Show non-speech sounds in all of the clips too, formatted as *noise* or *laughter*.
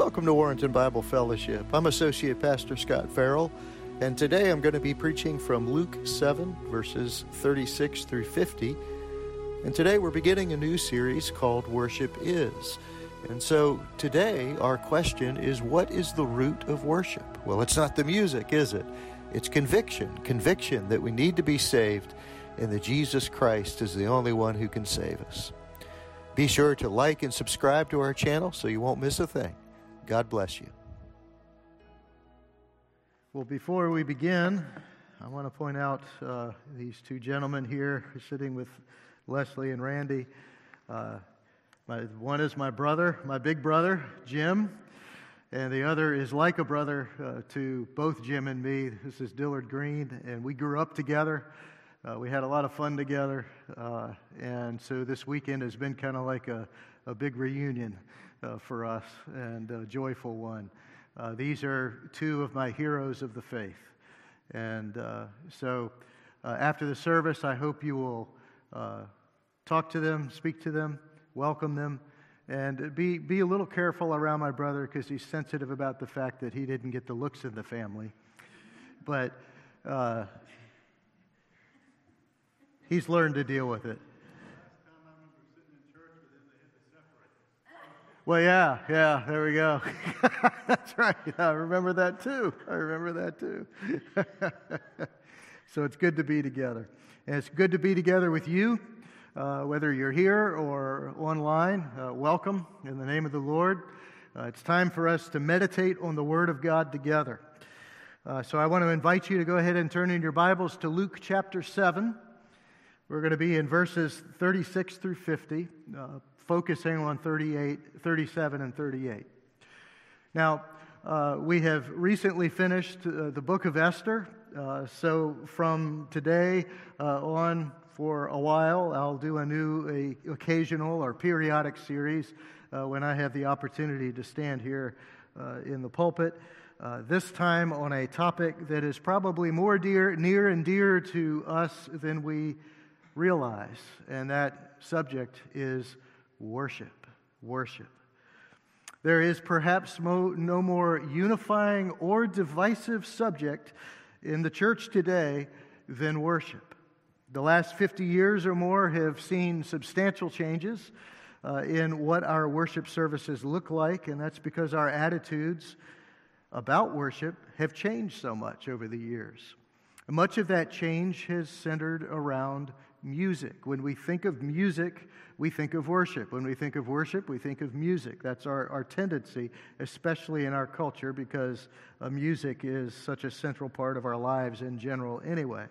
Welcome to Warrenton Bible Fellowship. I'm Associate Pastor Scott Farrell, and today I'm going to be preaching from Luke 7, verses 36 through 50. And today we're beginning a new series called Worship Is. And so today our question is what is the root of worship? Well, it's not the music, is it? It's conviction, conviction that we need to be saved and that Jesus Christ is the only one who can save us. Be sure to like and subscribe to our channel so you won't miss a thing. God bless you. Well, before we begin, I want to point out uh, these two gentlemen here sitting with Leslie and Randy. Uh, my, one is my brother, my big brother, Jim, and the other is like a brother uh, to both Jim and me. This is Dillard Green, and we grew up together. Uh, we had a lot of fun together, uh, and so this weekend has been kind of like a, a big reunion for us and a joyful one. Uh, these are two of my heroes of the faith. And uh, so uh, after the service, I hope you will uh, talk to them, speak to them, welcome them, and be, be a little careful around my brother because he's sensitive about the fact that he didn't get the looks in the family. But uh, he's learned to deal with it. Well, yeah, yeah, there we go. *laughs* That's right. I remember that too. I remember that too. *laughs* so it's good to be together. And it's good to be together with you, uh, whether you're here or online. Uh, welcome in the name of the Lord. Uh, it's time for us to meditate on the Word of God together. Uh, so I want to invite you to go ahead and turn in your Bibles to Luke chapter 7. We're going to be in verses 36 through 50 focusing on 38, 37 and 38. Now, uh, we have recently finished uh, the book of Esther. Uh, so from today uh, on for a while, I'll do a new a occasional or periodic series uh, when I have the opportunity to stand here uh, in the pulpit. this time on a topic that is probably more dear, near and dear to us than we realize, and that subject is worship. Worship. There is perhaps no more unifying or divisive subject in the church today than worship. The last 50 years or more have seen substantial changes uh, in what our worship services look like, and that's because our attitudes about worship have changed so much over the years. Much of that change has centered around music. When we think of music, we think of worship. When we think of worship, we think of music. That's our, our tendency, especially in our culture, because uh, music is such a central part of our lives in general, anyway.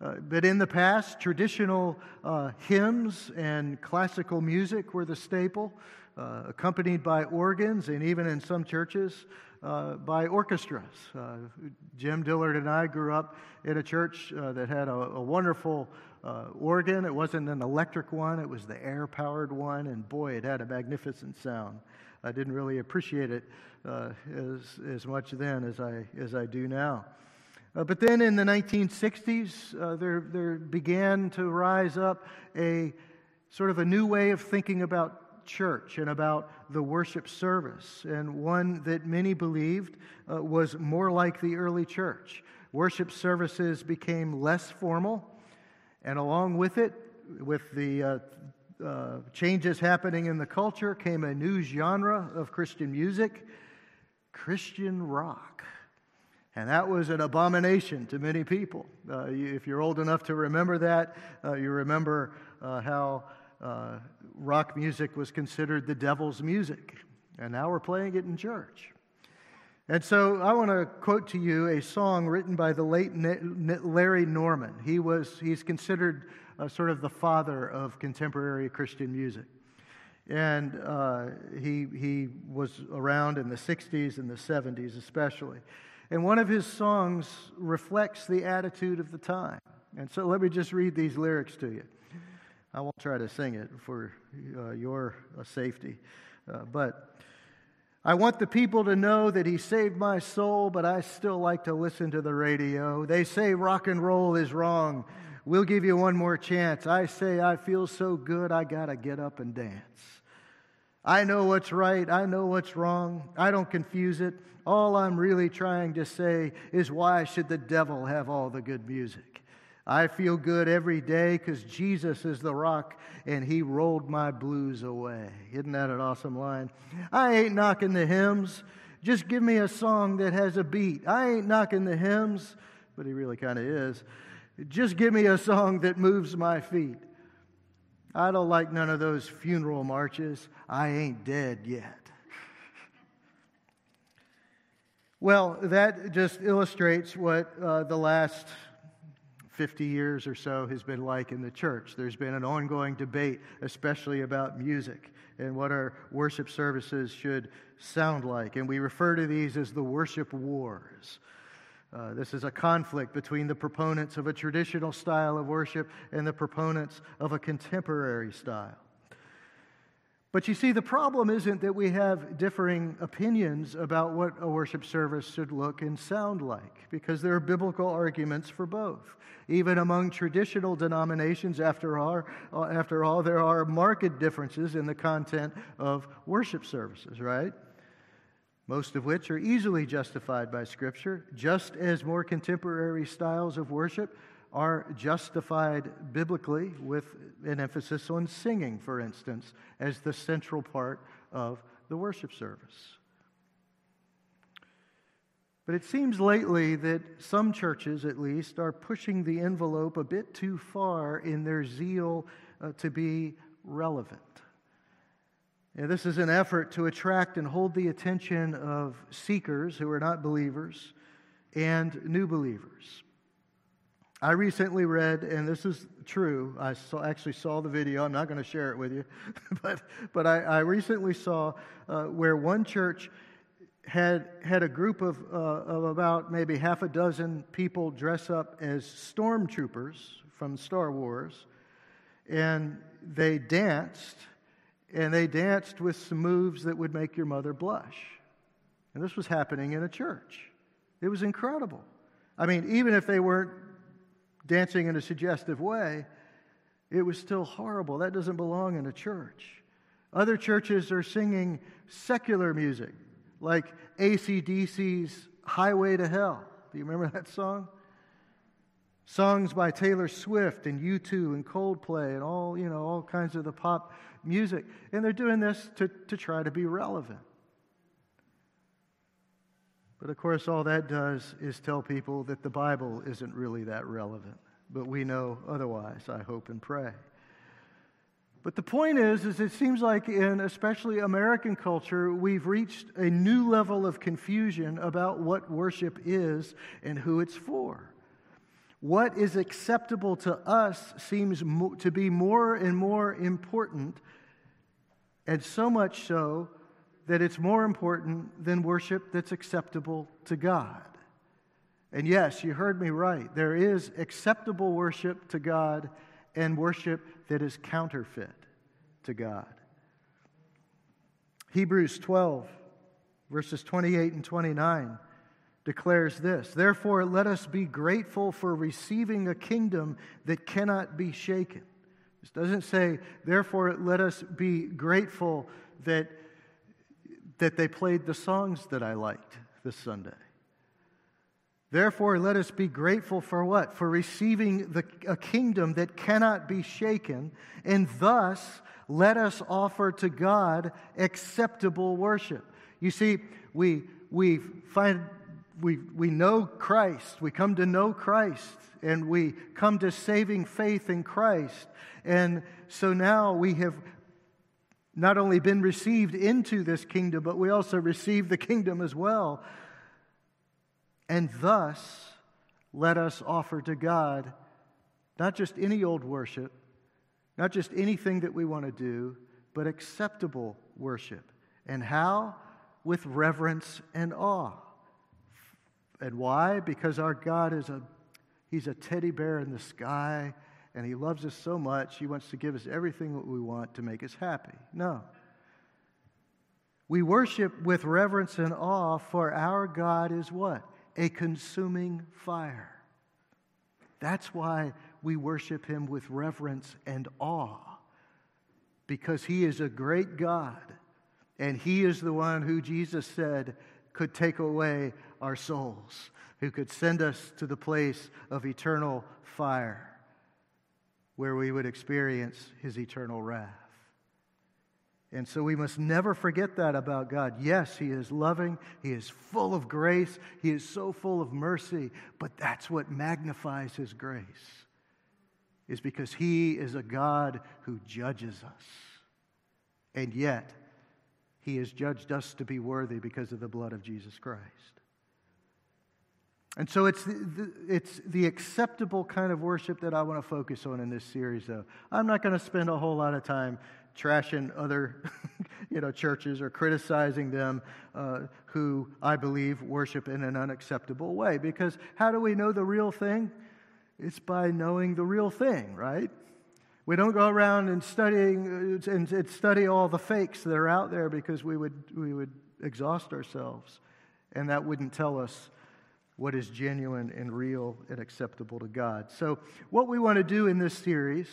Uh, but in the past, traditional uh, hymns and classical music were the staple, uh, accompanied by organs and even in some churches uh, by orchestras. Uh, Jim Dillard and I grew up in a church uh, that had a, a wonderful uh, organ. It wasn't an electric one, it was the air powered one, and boy, it had a magnificent sound. I didn't really appreciate it uh, as, as much then as I, as I do now. Uh, but then in the 1960s, uh, there, there began to rise up a sort of a new way of thinking about church and about the worship service, and one that many believed uh, was more like the early church. Worship services became less formal, and along with it, with the uh, uh, changes happening in the culture, came a new genre of Christian music Christian rock. And that was an abomination to many people. Uh, if you're old enough to remember that, uh, you remember uh, how uh, rock music was considered the devil's music. And now we're playing it in church. And so I want to quote to you a song written by the late Larry Norman. He was, he's considered uh, sort of the father of contemporary Christian music. And uh, he, he was around in the 60s and the 70s, especially. And one of his songs reflects the attitude of the time. And so let me just read these lyrics to you. I won't try to sing it for uh, your uh, safety. Uh, but I want the people to know that he saved my soul, but I still like to listen to the radio. They say rock and roll is wrong. We'll give you one more chance. I say I feel so good, I got to get up and dance. I know what's right. I know what's wrong. I don't confuse it. All I'm really trying to say is why should the devil have all the good music? I feel good every day because Jesus is the rock and he rolled my blues away. Isn't that an awesome line? I ain't knocking the hymns. Just give me a song that has a beat. I ain't knocking the hymns, but he really kind of is. Just give me a song that moves my feet. I don't like none of those funeral marches. I ain't dead yet. *laughs* well, that just illustrates what uh, the last 50 years or so has been like in the church. There's been an ongoing debate, especially about music and what our worship services should sound like. And we refer to these as the worship wars. Uh, this is a conflict between the proponents of a traditional style of worship and the proponents of a contemporary style. But you see, the problem isn't that we have differing opinions about what a worship service should look and sound like, because there are biblical arguments for both. Even among traditional denominations, after all, after all there are marked differences in the content of worship services, right? most of which are easily justified by Scripture, just as more contemporary styles of worship are justified biblically with an emphasis on singing, for instance, as the central part of the worship service. But it seems lately that some churches, at least, are pushing the envelope a bit too far in their zeal uh, to be relevant. And this is an effort to attract and hold the attention of seekers who are not believers and new believers. I recently read, and this is true, I saw, actually saw the video. I'm not going to share it with you, *laughs* but, but I, I recently saw uh, where one church had, had a group of, uh, of about maybe half a dozen people dress up as stormtroopers from Star Wars, and they danced and they danced with some moves that would make your mother blush. And this was happening in a church. It was incredible. I mean, even if they weren't dancing in a suggestive way, it was still horrible. That doesn't belong in a church. Other churches are singing secular music, like ACDC's Highway to Hell. Do you remember that song? Songs by Taylor Swift and U2 and Coldplay and all, you know, all kinds of the pop music. And they're doing this to, to try to be relevant. But of course, all that does is tell people that the Bible isn't really that relevant. But we know otherwise, I hope and pray. But the point is, is it seems like in especially American culture, we've reached a new level of confusion about what worship is and who it's for. What is acceptable to us seems mo- to be more and more important, and so much so that it's more important than worship that's acceptable to God. And yes, you heard me right. There is acceptable worship to God and worship that is counterfeit to God. Hebrews 12, verses 28 and 29 declares this Therefore, let us be grateful for receiving a kingdom that cannot be shaken. This doesn't say, therefore, let us be grateful that, that they played the songs that I liked this Sunday. Therefore, let us be grateful for what? For receiving the, a kingdom that cannot be shaken, and thus let us offer to God acceptable worship. You see, we, we find we, we know Christ, we come to know Christ, and we come to saving faith in Christ. And so now we have not only been received into this kingdom, but we also receive the kingdom as well. And thus, let us offer to God not just any old worship, not just anything that we want to do, but acceptable worship. And how? With reverence and awe. And why? Because our God is a He's a teddy bear in the sky, and He loves us so much, He wants to give us everything that we want to make us happy. No. We worship with reverence and awe, for our God is what? A consuming fire. That's why we worship Him with reverence and awe, because He is a great God And He is the one who Jesus said could take away our souls, who could send us to the place of eternal fire where we would experience His eternal wrath. And so we must never forget that about God. Yes, He is loving, He is full of grace, He is so full of mercy, but that's what magnifies His grace, is because He is a God who judges us. And yet, He has judged us to be worthy because of the blood of Jesus Christ. And so it's the, the, it's the acceptable kind of worship that I want to focus on in this series, though. I'm not going to spend a whole lot of time trashing other *laughs* you know, churches or criticizing them uh, who I believe worship in an unacceptable way. Because how do we know the real thing? It's by knowing the real thing, right? We don't go around and studying uh, and, and study all the fakes that are out there because we would, we would exhaust ourselves. And that wouldn't tell us what is genuine and real and acceptable to God. So, what we want to do in this series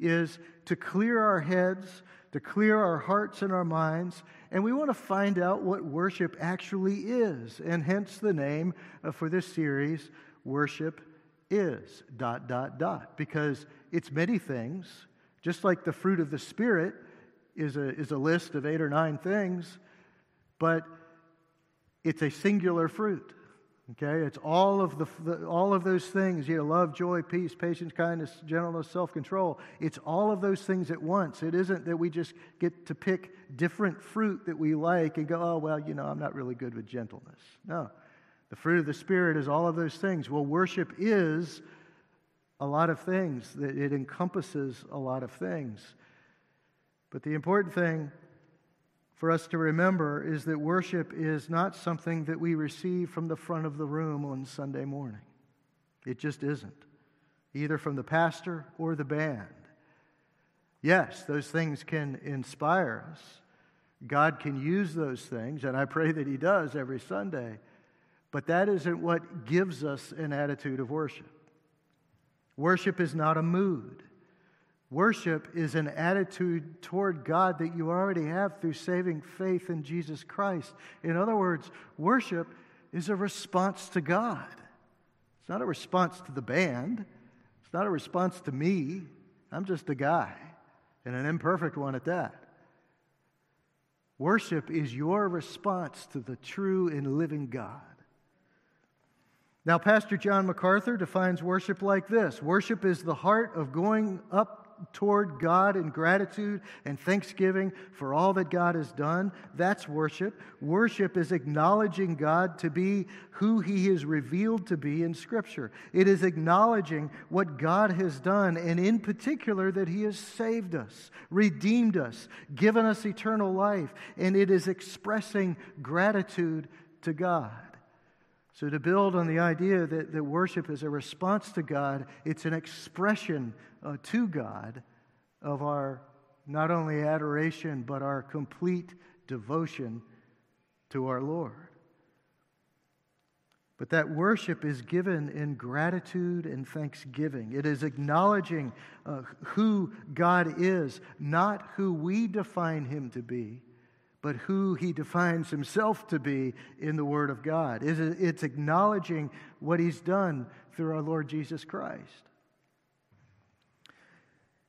is to clear our heads, to clear our hearts and our minds, and we want to find out what worship actually is. And hence the name for this series, Worship is dot dot dot because it's many things just like the fruit of the spirit is a, is a list of eight or nine things but it's a singular fruit Okay, it's all of the, the, all of those things. You know, love, joy, peace, patience, kindness, gentleness, self-control. It's all of those things at once. It isn't that we just get to pick different fruit that we like and go, oh well, you know, I'm not really good with gentleness. No, the fruit of the spirit is all of those things. Well, worship is a lot of things. That it encompasses a lot of things. But the important thing for us to remember is that worship is not something that we receive from the front of the room on Sunday morning. It just isn't, either from the pastor or the band. Yes, those things can inspire us. God can use those things, and I pray that He does every Sunday. But that isn't what gives us an attitude of worship. Worship is not a mood. Worship is an attitude toward God that you already have through saving faith in Jesus Christ. In other words, worship is a response to God. It's not a response to the band, it's not a response to me. I'm just a guy, and an imperfect one at that. Worship is your response to the true and living God. Now, Pastor John MacArthur defines worship like this Worship is the heart of going up toward God in gratitude and thanksgiving for all that God has done. That's worship. Worship is acknowledging God to be who He is revealed to be in Scripture. It is acknowledging what God has done, and in particular, that He has saved us, redeemed us, given us eternal life, and it is expressing gratitude to God. So, to build on the idea that, that worship is a response to God, it's an expression uh, to God of our not only adoration, but our complete devotion to our Lord. But that worship is given in gratitude and thanksgiving. It is acknowledging uh, who God is, not who we define him to be but who he defines himself to be in the Word of God. It's acknowledging what he's done through our Lord Jesus Christ.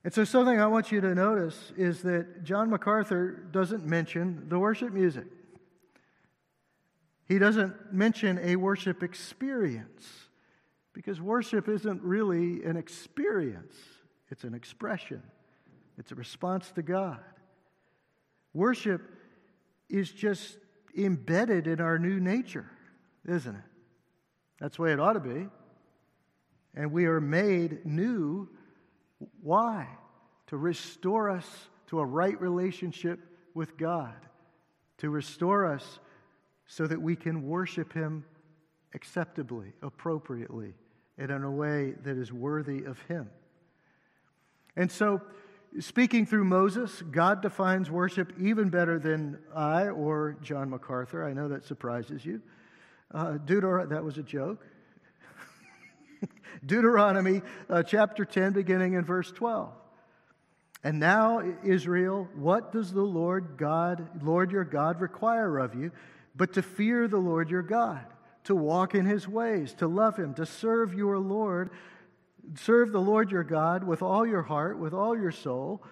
And so, something I want you to notice is that John MacArthur doesn't mention the worship music. He doesn't mention a worship experience because worship isn't really an experience, it's an expression, it's a response to God. Worship is just embedded in our new nature, isn't it? That's the way it ought to be. And we are made new. Why? To restore us to a right relationship with God, to restore us so that we can worship Him acceptably, appropriately, and in a way that is worthy of Him. And so, Speaking through Moses, God defines worship even better than I or John MacArthur. I know that surprises you. Uh, Deuter- that was a joke. *laughs* Deuteronomy uh, chapter 10, beginning in verse 12. And now, Israel, what does the Lord God, Lord your God, require of you but to fear the Lord your God, to walk in his ways, to love him, to serve your Lord, serve the Lord your God with all your heart, with all your soul,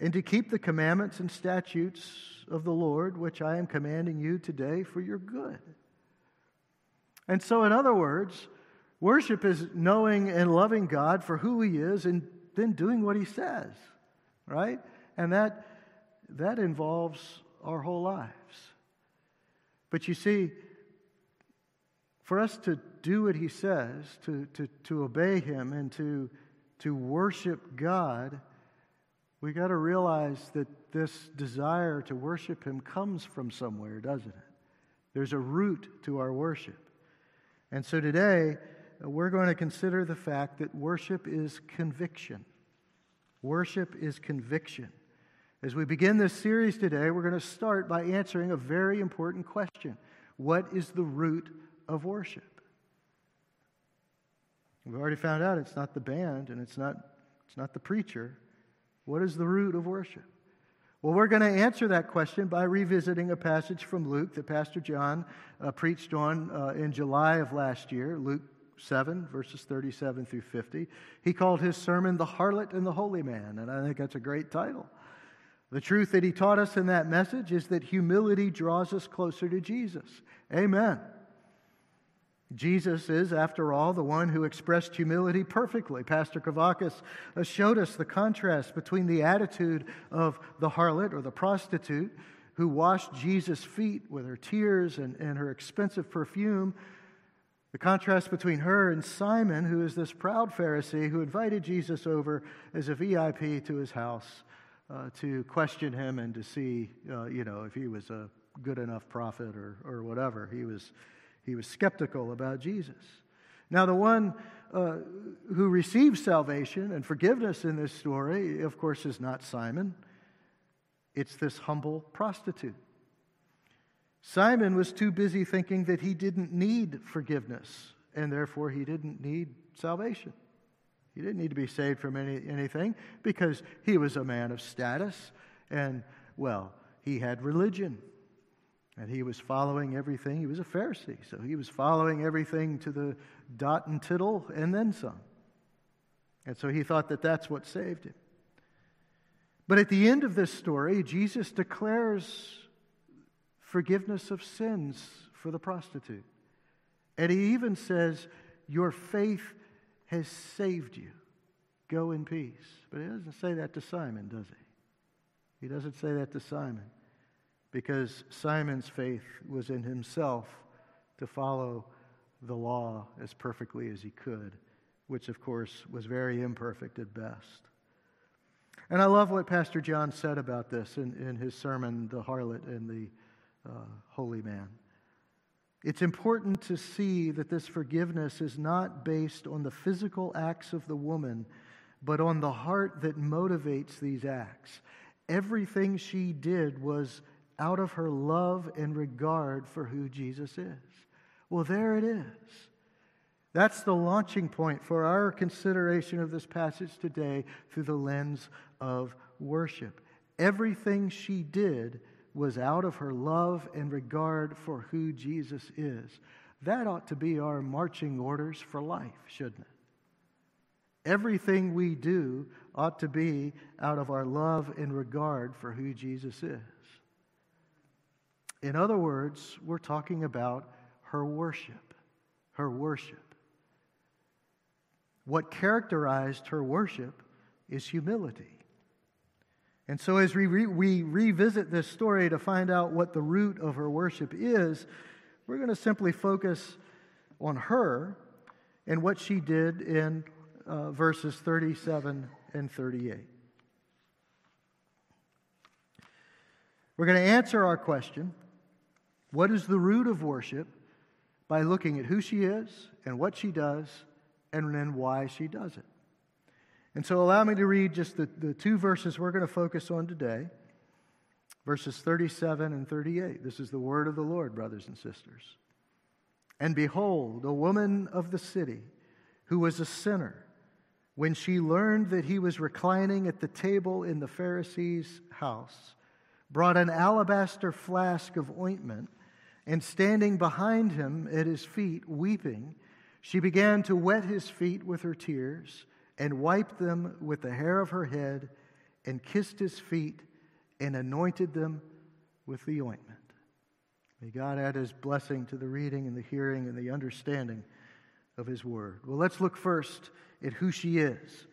and to keep the commandments and statutes of the Lord, which I am commanding you today for your good. And so, in other words, worship is knowing and loving God for who he is and then doing what he says right? And that, that involves our whole lives. But you see, for us to do what he says, to, to, to obey him, and to, to worship God, we got to realize that this desire to worship him comes from somewhere, doesn't it? There's a root to our worship. And so today, we're going to consider the fact that worship is conviction. Worship is conviction. As we begin this series today, we're going to start by answering a very important question What is the root of worship? We've already found out it's not the band and it's not, it's not the preacher. What is the root of worship? Well, we're going to answer that question by revisiting a passage from Luke that Pastor John uh, preached on uh, in July of last year, Luke 7, verses 37 through 50. He called his sermon The Harlot and the Holy Man, and I think that's a great title. The truth that he taught us in that message is that humility draws us closer to Jesus. Amen. Jesus is, after all, the one who expressed humility perfectly. Pastor Kavakis uh, showed us the contrast between the attitude of the harlot or the prostitute who washed Jesus' feet with her tears and, and her expensive perfume the contrast between her and Simon, who is this proud Pharisee who invited Jesus over as a VIP to his house uh, to question him and to see, uh, you know, if he was a good enough prophet or, or whatever. He was, he was skeptical about Jesus. Now, the one uh, who receives salvation and forgiveness in this story, of course, is not Simon. It's this humble prostitute. Simon was too busy thinking that he didn't need forgiveness, and therefore he didn't need salvation. He didn't need to be saved from any, anything because he was a man of status, and, well, he had religion. And he was following everything. He was a Pharisee, so he was following everything to the dot and tittle and then some. And so he thought that that's what saved him. But at the end of this story, Jesus declares forgiveness of sins for the prostitute. And he even says, Your faith has saved you. Go in peace. But he doesn't say that to Simon, does he? He doesn't say that to Simon because Simon's faith was in himself to follow the law as perfectly as he could, which, of course, was very imperfect at best. And I love what Pastor John said about this in, in his sermon, The Harlot and the uh, holy man. It's important to see that this forgiveness is not based on the physical acts of the woman, but on the heart that motivates these acts. Everything she did was out of her love and regard for who Jesus is. Well, there it is. That's the launching point for our consideration of this passage today through the lens of worship. Everything she did was out of her love and regard for who Jesus is. That ought to be our marching orders for life, shouldn't it? Everything we do ought to be out of our love and regard for who Jesus is. In other words, we're talking about her worship. Her worship. What characterized her worship is humility. And so, as we, re- we revisit this story to find out what the root of her worship is, we're going to simply focus on her and what she did in uh, verses 37 and 38. We're going to answer our question what is the root of worship by looking at who she is and what she does and then why she does it. And so, allow me to read just the, the two verses we're going to focus on today verses 37 and 38. This is the word of the Lord, brothers and sisters. And behold, a woman of the city who was a sinner when she learned that he was reclining at the table in the Pharisee's house, brought an alabaster flask of ointment, and standing behind him at his feet, weeping, she began to wet his feet with her tears and wiped them with the hair of her head and kissed his feet and anointed them with the ointment. May God add his blessing to the reading and the hearing and the understanding of his word. Well, let's look first at who she is.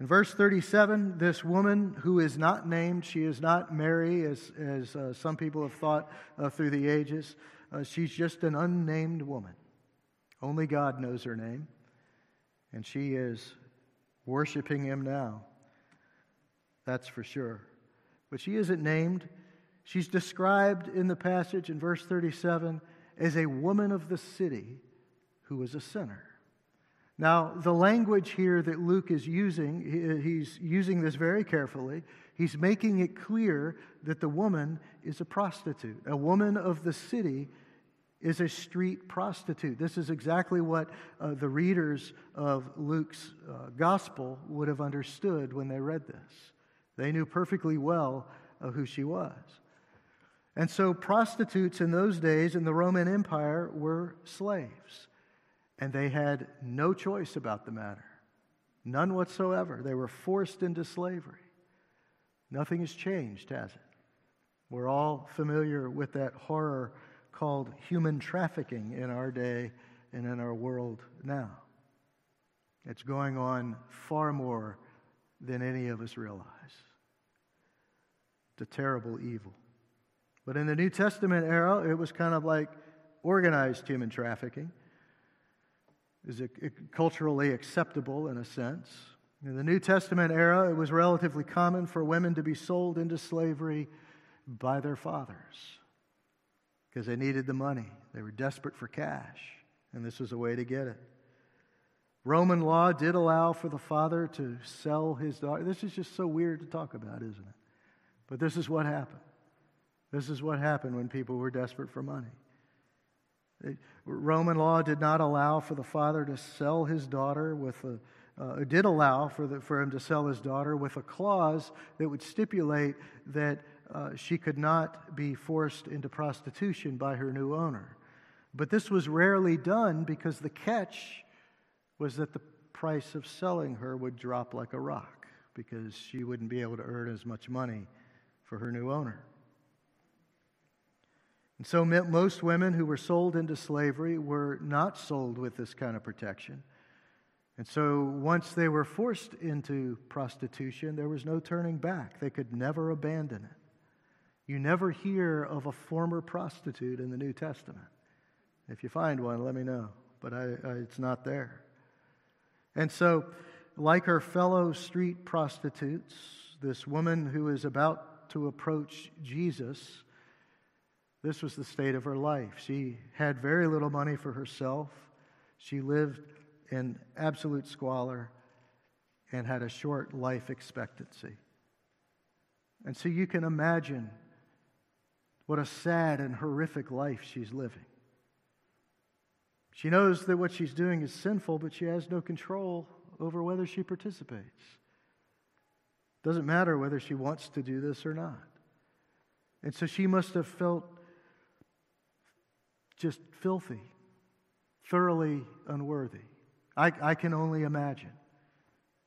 In verse 37, this woman who is not named, she is not Mary, as, as uh, some people have thought uh, through the ages. Uh, she's just an unnamed woman. Only God knows her name. And she is worshiping him now. That's for sure. But she isn't named. She's described in the passage in verse 37 as a woman of the city who was a sinner. Now, the language here that Luke is using, he's using this very carefully. He's making it clear that the woman is a prostitute. A woman of the city is a street prostitute. This is exactly what uh, the readers of Luke's uh, gospel would have understood when they read this. They knew perfectly well uh, who she was. And so, prostitutes in those days in the Roman Empire were slaves and they had no choice about the matter. None whatsoever. They were forced into slavery. Nothing has changed, has it? We're all familiar with that horror called human trafficking in our day and in our world now. It's going on far more than any of us realize. It's a terrible evil. But in the New Testament era, it was kind of like organized human trafficking is culturally acceptable in a sense. In the New Testament era, it was relatively common for women to be sold into slavery by their fathers because they needed the money. They were desperate for cash, and this was a way to get it. Roman law did allow for the father to sell his daughter. This is just so weird to talk about, isn't it? But this is what happened. This is what happened when people were desperate for money. Roman law did not allow for the father to sell his daughter with a, uh, did allow for, the, for him to sell his daughter with a clause that would stipulate that uh, she could not be forced into prostitution by her new owner. But this was rarely done because the catch was that the price of selling her would drop like a rock because she wouldn't be able to earn as much money for her new owner. And so most women who were sold into slavery were not sold with this kind of protection. And so once they were forced into prostitution, there was no turning back. They could never abandon it. You never hear of a former prostitute in the New Testament. If you find one, let me know. But I, I, it's not there. And so, like her fellow street prostitutes, this woman who is about to approach Jesus this was the state of her life. She had very little money for herself. She lived in absolute squalor and had a short life expectancy. And so you can imagine what a sad and horrific life she's living. She knows that what she's doing is sinful, but she has no control over whether she participates. Doesn't matter whether she wants to do this or not. And so she must have felt just filthy, thoroughly unworthy. I, I can only imagine.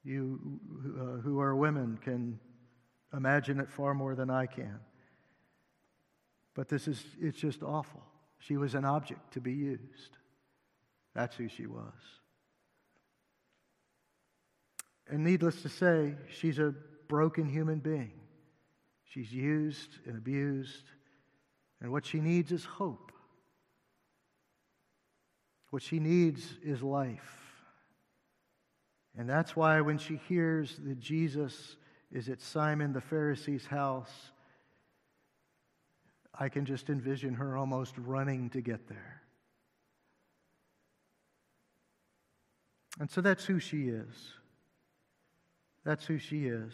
You uh, who are women can imagine it far more than I can. But this is, it's just awful. She was an object to be used. That's who she was. And needless to say, she's a broken human being. She's used and abused. And what she needs is hope. What she needs is life. And that's why when she hears that Jesus is at Simon the Pharisee's house, I can just envision her almost running to get there. And so that's who she is. That's who she is.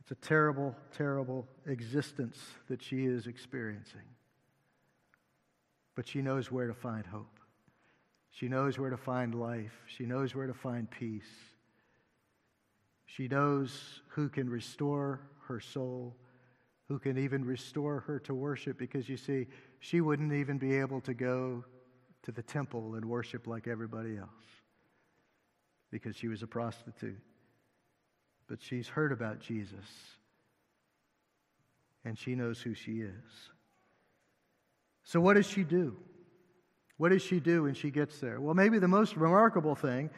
It's a terrible, terrible existence that she is experiencing but she knows where to find hope. She knows where to find life. She knows where to find peace. She knows who can restore her soul, who can even restore her to worship, because you see, she wouldn't even be able to go to the temple and worship like everybody else because she was a prostitute. But she's heard about Jesus and she knows who she is. So, what does she do? What does she do when she gets there? Well, maybe the most remarkable thing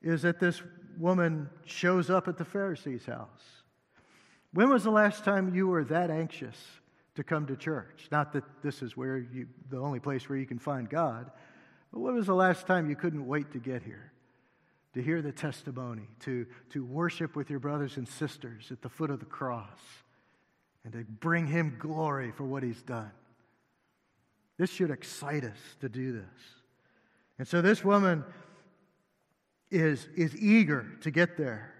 is that this woman shows up at the Pharisee's house. When was the last time you were that anxious to come to church? Not that this is where you, the only place where you can find God, but when was the last time you couldn't wait to get here? To hear the testimony, to, to worship with your brothers and sisters at the foot of the cross, and to bring Him glory for what He's done. This should excite us to do this. And so this woman is, is eager to get there.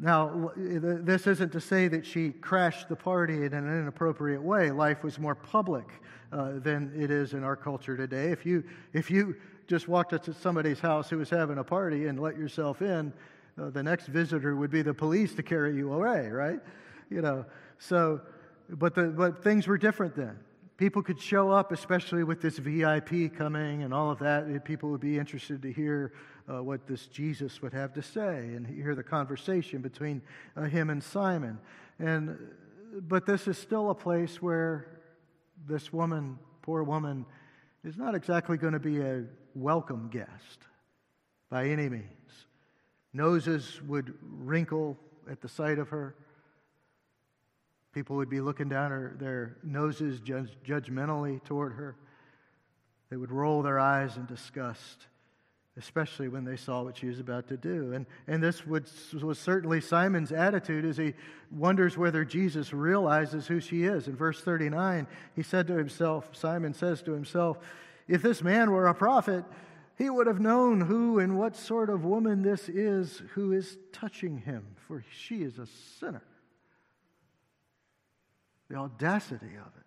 Now, this isn't to say that she crashed the party in an inappropriate way. Life was more public uh, than it is in our culture today. If you, if you just walked up to somebody's house who was having a party and let yourself in, uh, the next visitor would be the police to carry you away, right? You know, so, but, the, but things were different then. People could show up, especially with this VIP coming and all of that. People would be interested to hear uh, what this Jesus would have to say and hear the conversation between uh, him and Simon. And, but this is still a place where this woman, poor woman, is not exactly going to be a welcome guest by any means. Noses would wrinkle at the sight of her. People would be looking down her, their noses judge, judgmentally toward her. They would roll their eyes in disgust, especially when they saw what she was about to do. And, and this would, was certainly Simon's attitude as he wonders whether Jesus realizes who she is. In verse 39, he said to himself, Simon says to himself, If this man were a prophet, he would have known who and what sort of woman this is who is touching him, for she is a sinner the audacity of it.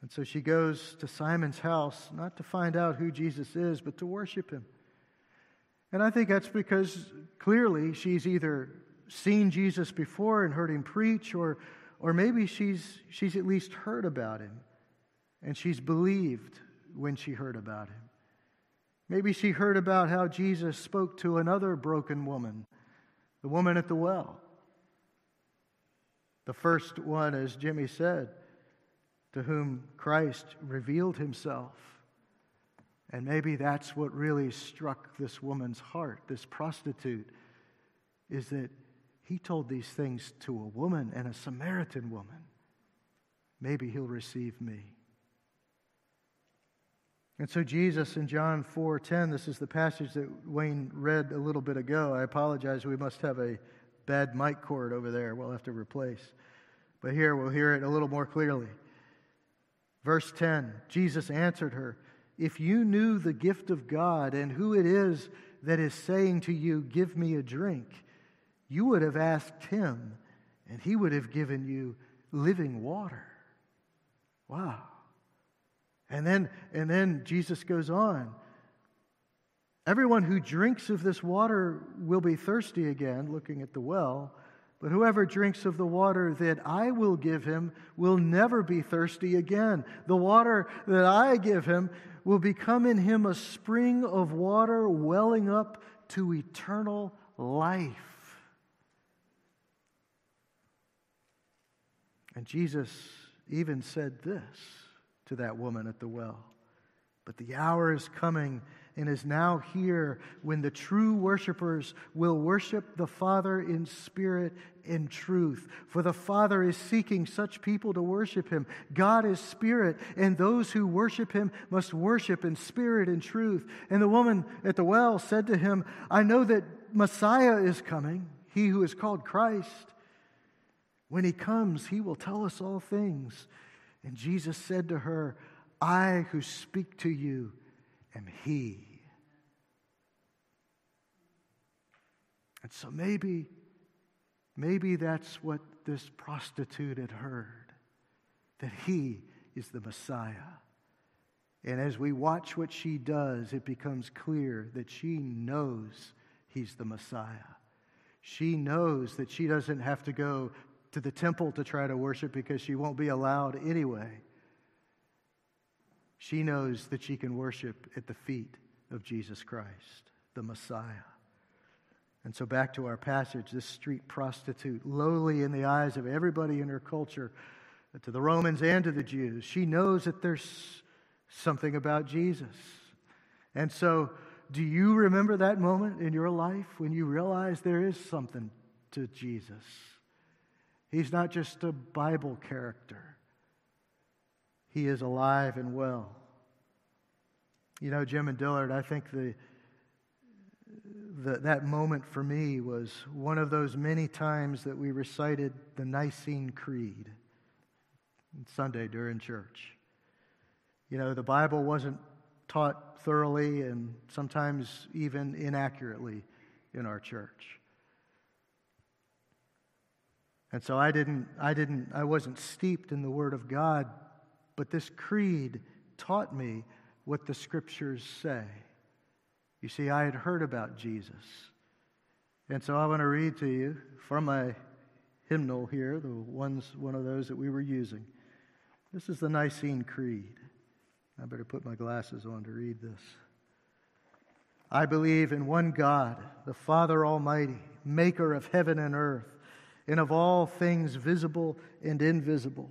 And so she goes to Simon's house, not to find out who Jesus is, but to worship him. And I think that's because clearly she's either seen Jesus before and heard him preach, or, or maybe she's, she's at least heard about him and she's believed when she heard about him. Maybe she heard about how Jesus spoke to another broken woman, the woman at the well. The first one, as Jimmy said, to whom Christ revealed himself. And maybe that's what really struck this woman's heart, this prostitute, is that he told these things to a woman and a Samaritan woman. Maybe he'll receive me. And so Jesus in John 4:10, this is the passage that Wayne read a little bit ago. I apologize, we must have a bad mic cord over there we'll have to replace. But here we'll hear it a little more clearly. Verse 10 Jesus answered her, If you knew the gift of God and who it is that is saying to you, Give me a drink, you would have asked him, and he would have given you living water. Wow. And then, and then Jesus goes on. Everyone who drinks of this water will be thirsty again, looking at the well. But whoever drinks of the water that I will give him will never be thirsty again. The water that I give him will become in him a spring of water welling up to eternal life. And Jesus even said this to that woman at the well But the hour is coming and is now here when the true worshipers will worship the Father in spirit and truth. For the Father is seeking such people to worship him. God is spirit, and those who worship him must worship in spirit and truth. And the woman at the well said to him, I know that Messiah is coming, he who is called Christ. When he comes, he will tell us all things. And Jesus said to her, I who speak to you am He. And so maybe, maybe that's what this prostitute had heard that He is the Messiah. And as we watch what she does, it becomes clear that she knows he's the Messiah. She knows that she doesn't have to go to the temple to try to worship because she won't be allowed anyway. She knows that she can worship at the feet of Jesus Christ, the Messiah. And so, back to our passage this street prostitute, lowly in the eyes of everybody in her culture, to the Romans and to the Jews, she knows that there's something about Jesus. And so, do you remember that moment in your life when you realize there is something to Jesus? He's not just a Bible character, He is alive and well. You know, Jim and Dillard, I think the, the, that moment for me was one of those many times that we recited the Nicene Creed Sunday during church. You know, the Bible wasn't taught thoroughly and sometimes even inaccurately in our church. And so I didn't, I didn't, I wasn't steeped in the Word of God, but this creed taught me what the scriptures say. You see, I had heard about Jesus. And so I want to read to you from my hymnal here, the ones, one of those that we were using. This is the Nicene Creed. I better put my glasses on to read this. I believe in one God, the Father Almighty, maker of heaven and earth, and of all things visible and invisible,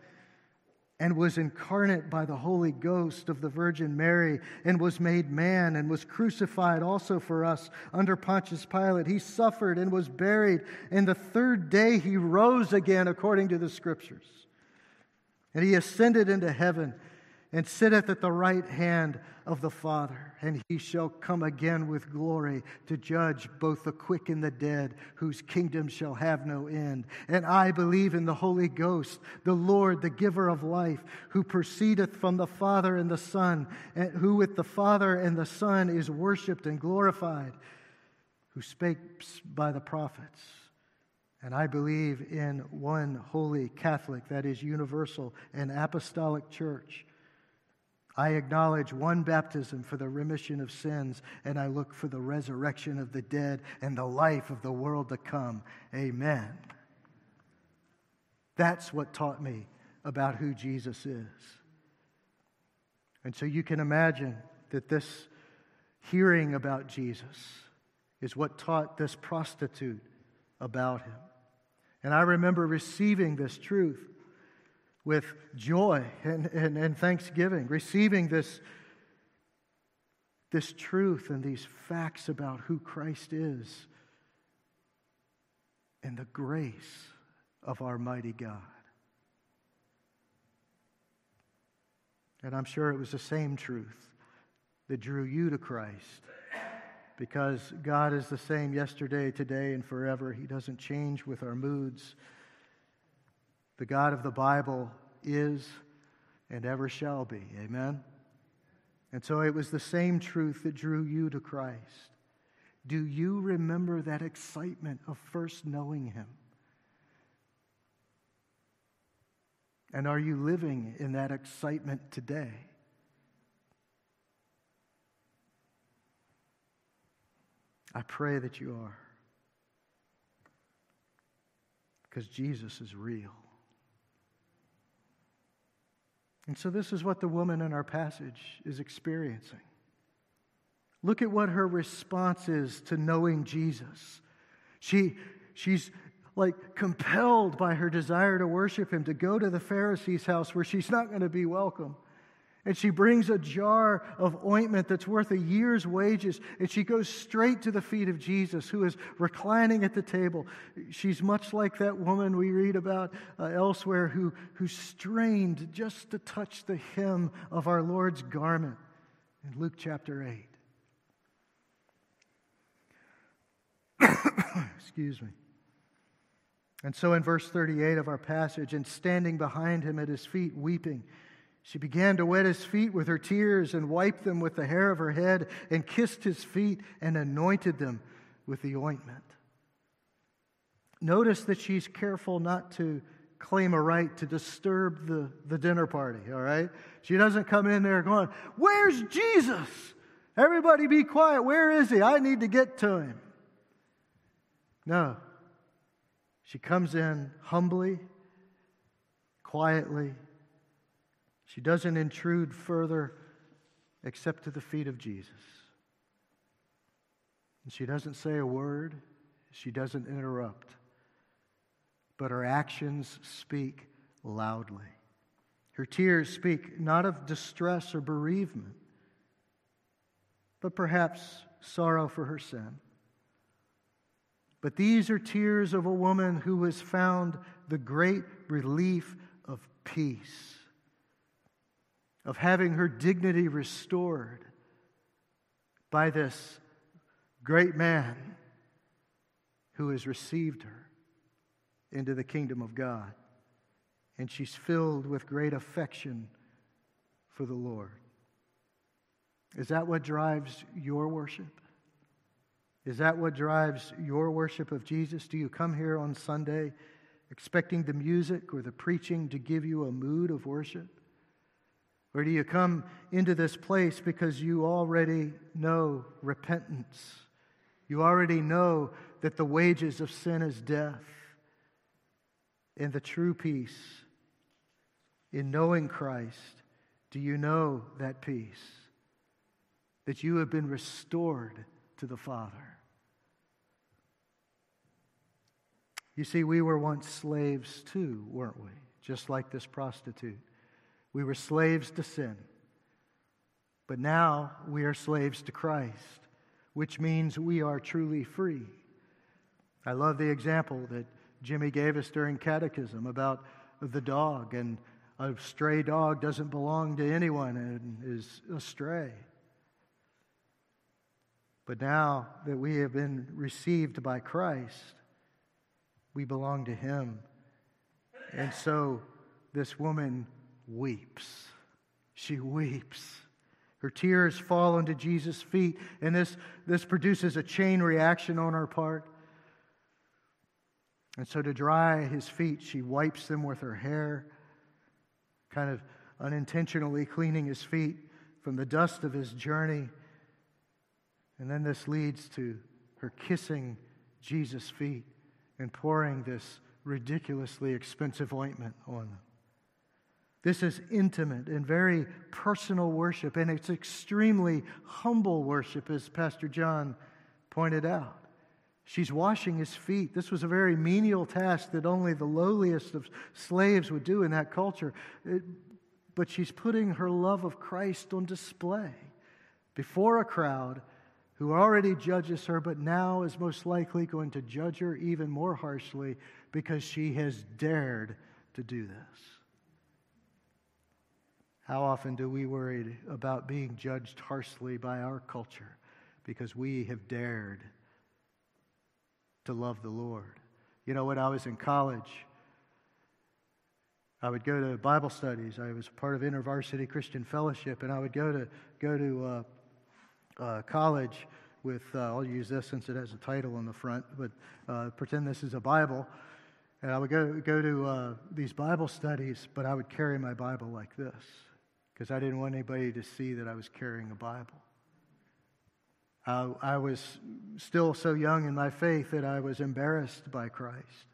and was incarnate by the Holy Ghost of the Virgin Mary and was made man and was crucified also for us under Pontius Pilate. He suffered and was buried, and the third day he rose again according to the Scriptures. And he ascended into heaven and sitteth at the right hand of the Father, and he shall come again with glory to judge both the quick and the dead, whose kingdom shall have no end. And I believe in the Holy Ghost, the Lord, the giver of life, who proceedeth from the Father and the Son, and who with the Father and the Son is worshiped and glorified, who spake by the prophets. And I believe in one holy Catholic, that is universal and apostolic church I acknowledge one baptism for the remission of sins, and I look for the resurrection of the dead and the life of the world to come. Amen. That's what taught me about who Jesus is. And so you can imagine that this hearing about Jesus is what taught this prostitute about him. And I remember receiving this truth with joy and, and, and thanksgiving, receiving this, this truth and these facts about who Christ is and the grace of our mighty God. And I'm sure it was the same truth that drew you to Christ. Because God is the same yesterday, today, and forever. He doesn't change with our moods. The God of the Bible is and ever shall be. Amen? And so it was the same truth that drew you to Christ. Do you remember that excitement of first knowing Him? And are you living in that excitement today? I pray that you are. Because Jesus is real. And so, this is what the woman in our passage is experiencing. Look at what her response is to knowing Jesus. She, she's like compelled by her desire to worship him to go to the Pharisee's house where she's not going to be welcome. And she brings a jar of ointment that's worth a year's wages, and she goes straight to the feet of Jesus, who is reclining at the table. She's much like that woman we read about uh, elsewhere who, who strained just to touch the hem of our Lord's garment in Luke chapter 8. *coughs* Excuse me. And so in verse 38 of our passage, and standing behind him at his feet, weeping, she began to wet his feet with her tears and wiped them with the hair of her head and kissed his feet and anointed them with the ointment. Notice that she's careful not to claim a right to disturb the, the dinner party, all right? She doesn't come in there going, Where's Jesus? Everybody be quiet. Where is he? I need to get to him. No. She comes in humbly, quietly. She doesn't intrude further except to the feet of Jesus. And she doesn't say a word, she doesn't interrupt. But her actions speak loudly. Her tears speak not of distress or bereavement, but perhaps sorrow for her sin. But these are tears of a woman who has found the great relief of peace, of having her dignity restored by this great man who has received her into the kingdom of God. And she's filled with great affection for the Lord. Is that what drives your worship? Is that what drives your worship of Jesus? Do you come here on Sunday expecting the music or the preaching to give you a mood of worship? Or do you come into this place because you already know repentance? You already know that the wages of sin is death. And the true peace in knowing Christ, do you know that peace? That you have been restored to the Father. You see, we were once slaves too, weren't we? Just like this prostitute. We were slaves to sin. But now we are slaves to Christ, which means we are truly free. I love the example that Jimmy gave us during catechism about the dog, and a stray dog doesn't belong to anyone and is astray. But now that we have been received by Christ, we belong to Him. And so this woman weeps. She weeps. Her tears fall into Jesus' feet, and this, this produces a chain reaction on her part. And so, to dry his feet, she wipes them with her hair, kind of unintentionally cleaning his feet from the dust of his journey. And then this leads to her kissing Jesus' feet and pouring this ridiculously expensive ointment on them. This is intimate and very personal worship, and it's extremely humble worship, as Pastor John pointed out. She's washing his feet. This was a very menial task that only the lowliest of slaves would do in that culture. It, but she's putting her love of Christ on display before a crowd who already judges her, but now is most likely going to judge her even more harshly because she has dared to do this. How often do we worry about being judged harshly by our culture because we have dared to love the Lord? You know, when I was in college, I would go to Bible studies. I was part of InterVarsity Christian Fellowship, and I would go to go to uh, uh, college with, uh, I'll use this since it has a title on the front, but uh, pretend this is a Bible. And I would go, go to uh, these Bible studies, but I would carry my Bible like this because I didn't want anybody to see that I was carrying a Bible. Uh, I was still so young in my faith that I was embarrassed by Christ.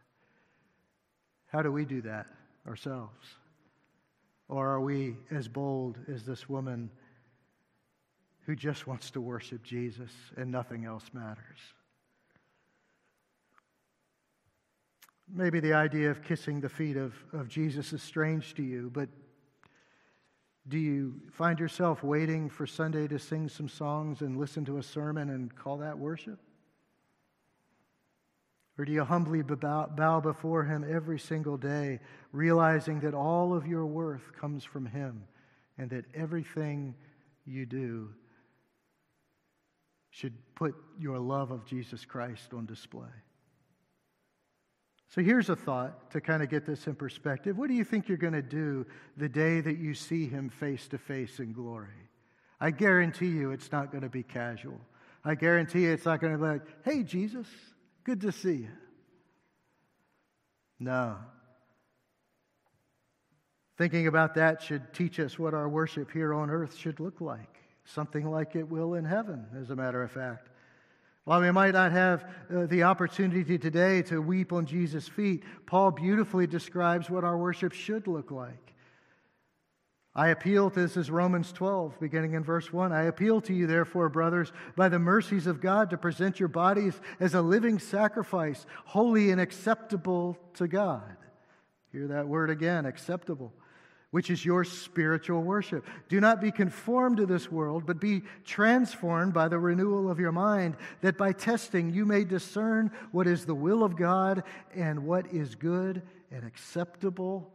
How do we do that ourselves? Or are we as bold as this woman who just wants to worship Jesus and nothing else matters. Maybe the idea of kissing the feet of, of Jesus is strange to you, but do you find yourself waiting for Sunday to sing some songs and listen to a sermon and call that worship? Or do you humbly bow, before Him every single day, realizing that all of your worth comes from Him and that everything you do should put your love of Jesus Christ on display. So here's a thought to kind of get this in perspective. What do you think you're going to do the day that you see him face to face in glory? I guarantee you it's not going to be casual. I guarantee you it's not going to be like, hey, Jesus, good to see you. No. Thinking about that should teach us what our worship here on earth should look like. Something like it will in heaven, as a matter of fact. While we might not have uh, the opportunity today to weep on Jesus' feet, Paul beautifully describes what our worship should look like. I appeal to this is Romans 12, beginning in verse 1. I appeal to you, therefore, brothers, by the mercies of God, to present your bodies as a living sacrifice, holy and acceptable to God. Hear that word again acceptable which is your spiritual worship. Do not be conformed to this world, but be transformed by the renewal of your mind, that by testing you may discern what is the will of God and what is good and acceptable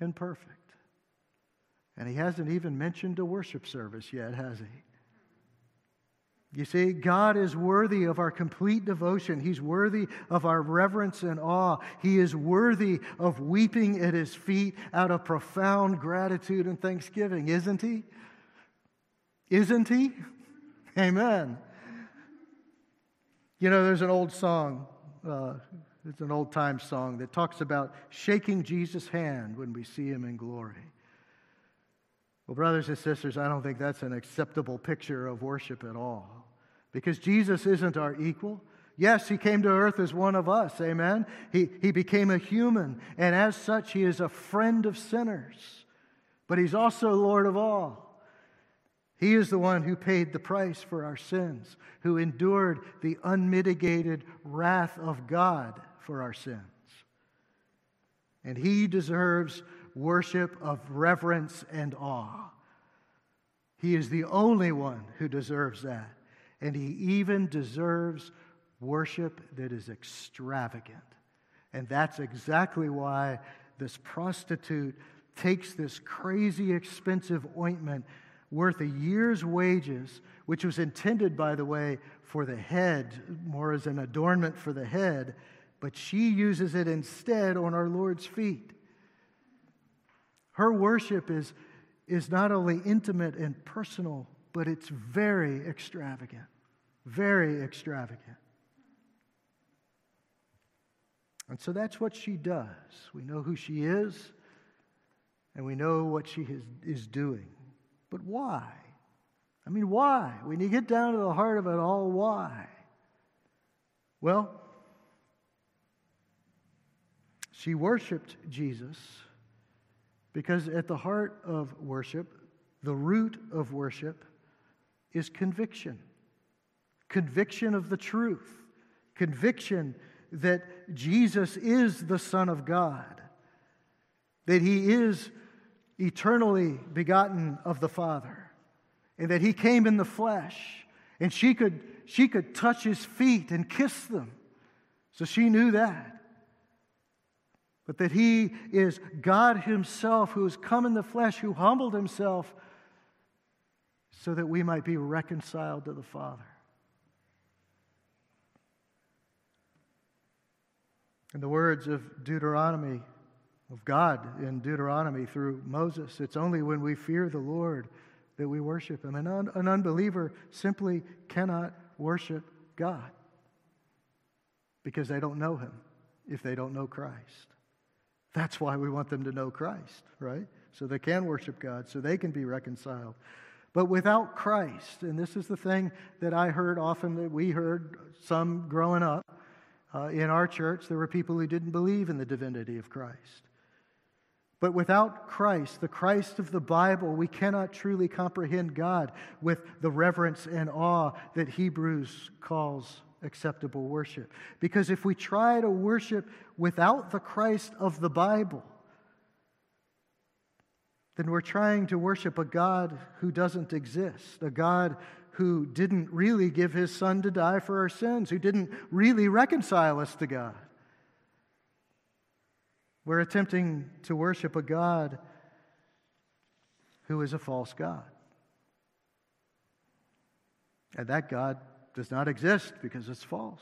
and perfect. And he hasn't even mentioned a worship service yet, has he? You see, God is worthy of our complete devotion. He's worthy of our reverence and awe. He is worthy of weeping at His feet out of profound gratitude and thanksgiving, isn't He? Isn't He? *laughs* Amen. You know, there's an old song, uh, it's an old time song that talks about shaking Jesus' hand when we see Him in glory. Well, brothers and sisters, I don't think that's an acceptable picture of worship at all because Jesus isn't our equal. Yes, he came to earth as one of us, amen? He, he became a human, and as such, he is a friend of sinners, but he's also Lord of all. He is the one who paid the price for our sins, who endured the unmitigated wrath of God for our sins. And he deserves worship of reverence and awe. He is the only one who deserves that and he even deserves worship that is extravagant. And that's exactly why this prostitute takes this crazy expensive ointment worth a year's wages, which was intended, by the way, for the head, more as an adornment for the head, but she uses it instead on our Lord's feet. Her worship is, is not only intimate and personal, but it's very extravagant. Very extravagant. And so that's what she does. We know who she is, and we know what she is, is doing. But why? I mean, why? When you get down to the heart of it all, why? Well, she worshiped Jesus because at the heart of worship, the root of worship, is conviction conviction of the truth, conviction that Jesus is the Son of God, that he is eternally begotten of the Father, and that he came in the flesh, and she could, she could touch his feet and kiss them. So she knew that. But that he is God himself who has come in the flesh, who humbled himself so that we might be reconciled to the Father. In the words of Deuteronomy, of God in Deuteronomy through Moses, it's only when we fear the Lord that we worship Him. And un- an unbeliever simply cannot worship God because they don't know Him if they don't know Christ. That's why we want them to know Christ, right? So they can worship God, so they can be reconciled. But without Christ, and this is the thing that I heard often, that we heard some growing up, uh, in our church, there were people who didn't believe in the divinity of Christ. But without Christ, the Christ of the Bible, we cannot truly comprehend God with the reverence and awe that Hebrews calls acceptable worship. Because if we try to worship without the Christ of the Bible, then we're trying to worship a God who doesn't exist, a God who didn't really give his son to die for our sins, who didn't really reconcile us to God. We're attempting to worship a God who is a false God. And that God does not exist because it's false.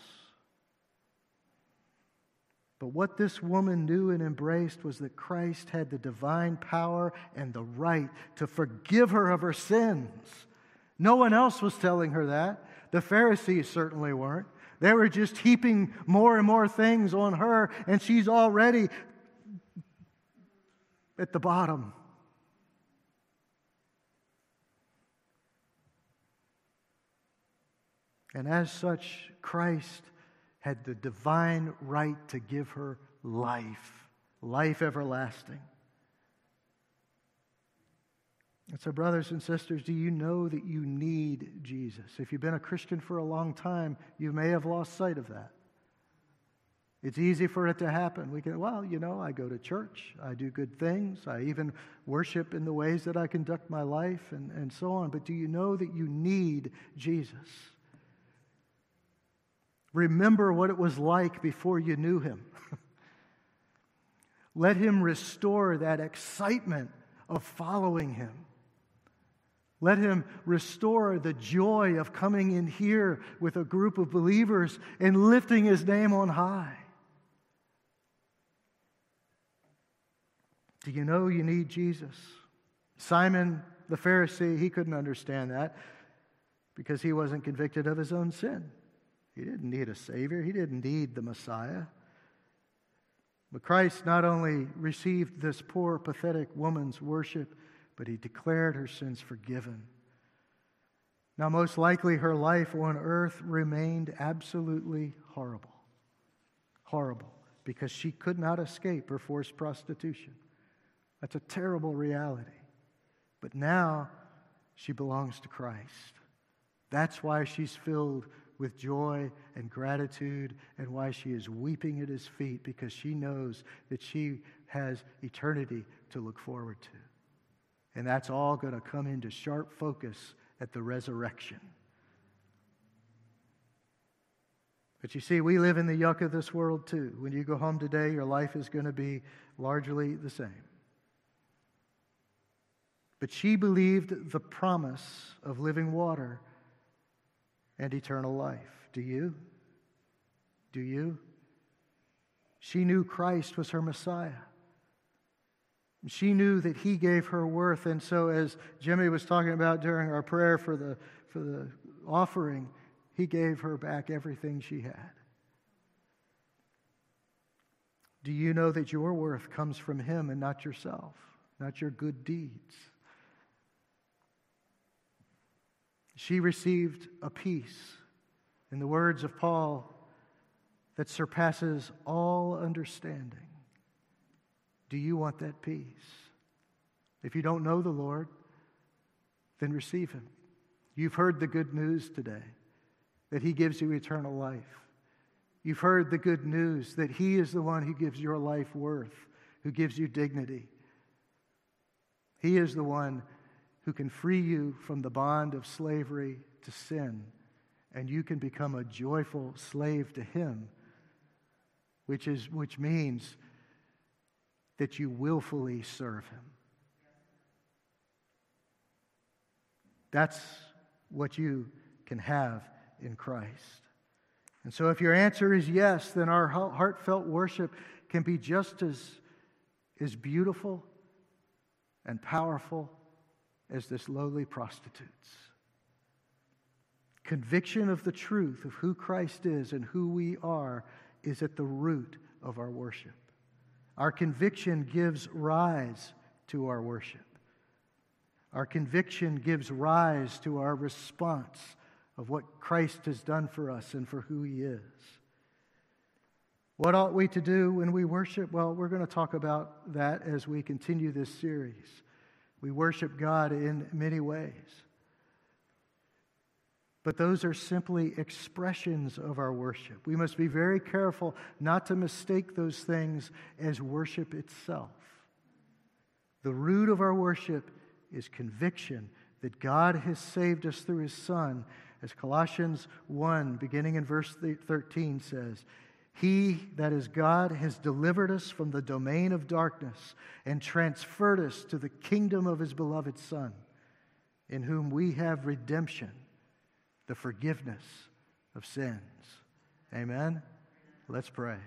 But what this woman knew and embraced was that Christ had the divine power and the right to forgive her of her sins. No one else was telling her that. The Pharisees certainly weren't. They were just heaping more and more things on her, and she's already at the bottom. And as such, Christ had the divine right to give her life, life everlasting. And so, brothers and sisters, do you know that you need Jesus? If you've been a Christian for a long time, you may have lost sight of that. It's easy for it to happen. We can, well, you know, I go to church, I do good things, I even worship in the ways that I conduct my life, and, and so on. But do you know that you need Jesus? Remember what it was like before you knew him. *laughs* Let him restore that excitement of following him. Let him restore the joy of coming in here with a group of believers and lifting his name on high. Do you know you need Jesus? Simon the Pharisee, he couldn't understand that because he wasn't convicted of his own sin. He didn't need a Savior, he didn't need the Messiah. But Christ not only received this poor, pathetic woman's worship, but he declared her sins forgiven. Now, most likely, her life on earth remained absolutely horrible. Horrible, because she could not escape her forced prostitution. That's a terrible reality. But now she belongs to Christ. That's why she's filled with joy and gratitude and why she is weeping at his feet because she knows that she has eternity to look forward to. And that's all going to come into sharp focus at the resurrection. But you see, we live in the yuck of this world too. When you go home today, your life is going to be largely the same. But she believed the promise of living water and eternal life. Do you? Do you? She knew Christ was her Messiah. She knew that he gave her worth. And so, as Jimmy was talking about during our prayer for the, for the offering, he gave her back everything she had. Do you know that your worth comes from him and not yourself, not your good deeds? She received a peace, in the words of Paul, that surpasses all understanding. Do you want that peace? If you don't know the Lord, then receive Him. You've heard the good news today that He gives you eternal life. You've heard the good news that He is the one who gives your life worth, who gives you dignity. He is the one who can free you from the bond of slavery to sin, and you can become a joyful slave to Him, which, is, which means that you willfully serve Him. That's what you can have in Christ. And so, if your answer is yes, then our heartfelt worship can be just as, as beautiful and powerful as this lowly prostitute's. Conviction of the truth of who Christ is and who we are is at the root of our worship. Our conviction gives rise to our worship. Our conviction gives rise to our response of what Christ has done for us and for who he is. What ought we to do when we worship? Well, we're going to talk about that as we continue this series. We worship God in many ways. But those are simply expressions of our worship. We must be very careful not to mistake those things as worship itself. The root of our worship is conviction that God has saved us through his Son, as Colossians 1, beginning in verse 13, says. He, that is God, has delivered us from the domain of darkness and transferred us to the kingdom of his beloved Son, in whom we have redemption, the forgiveness of sins. Amen? Let's pray.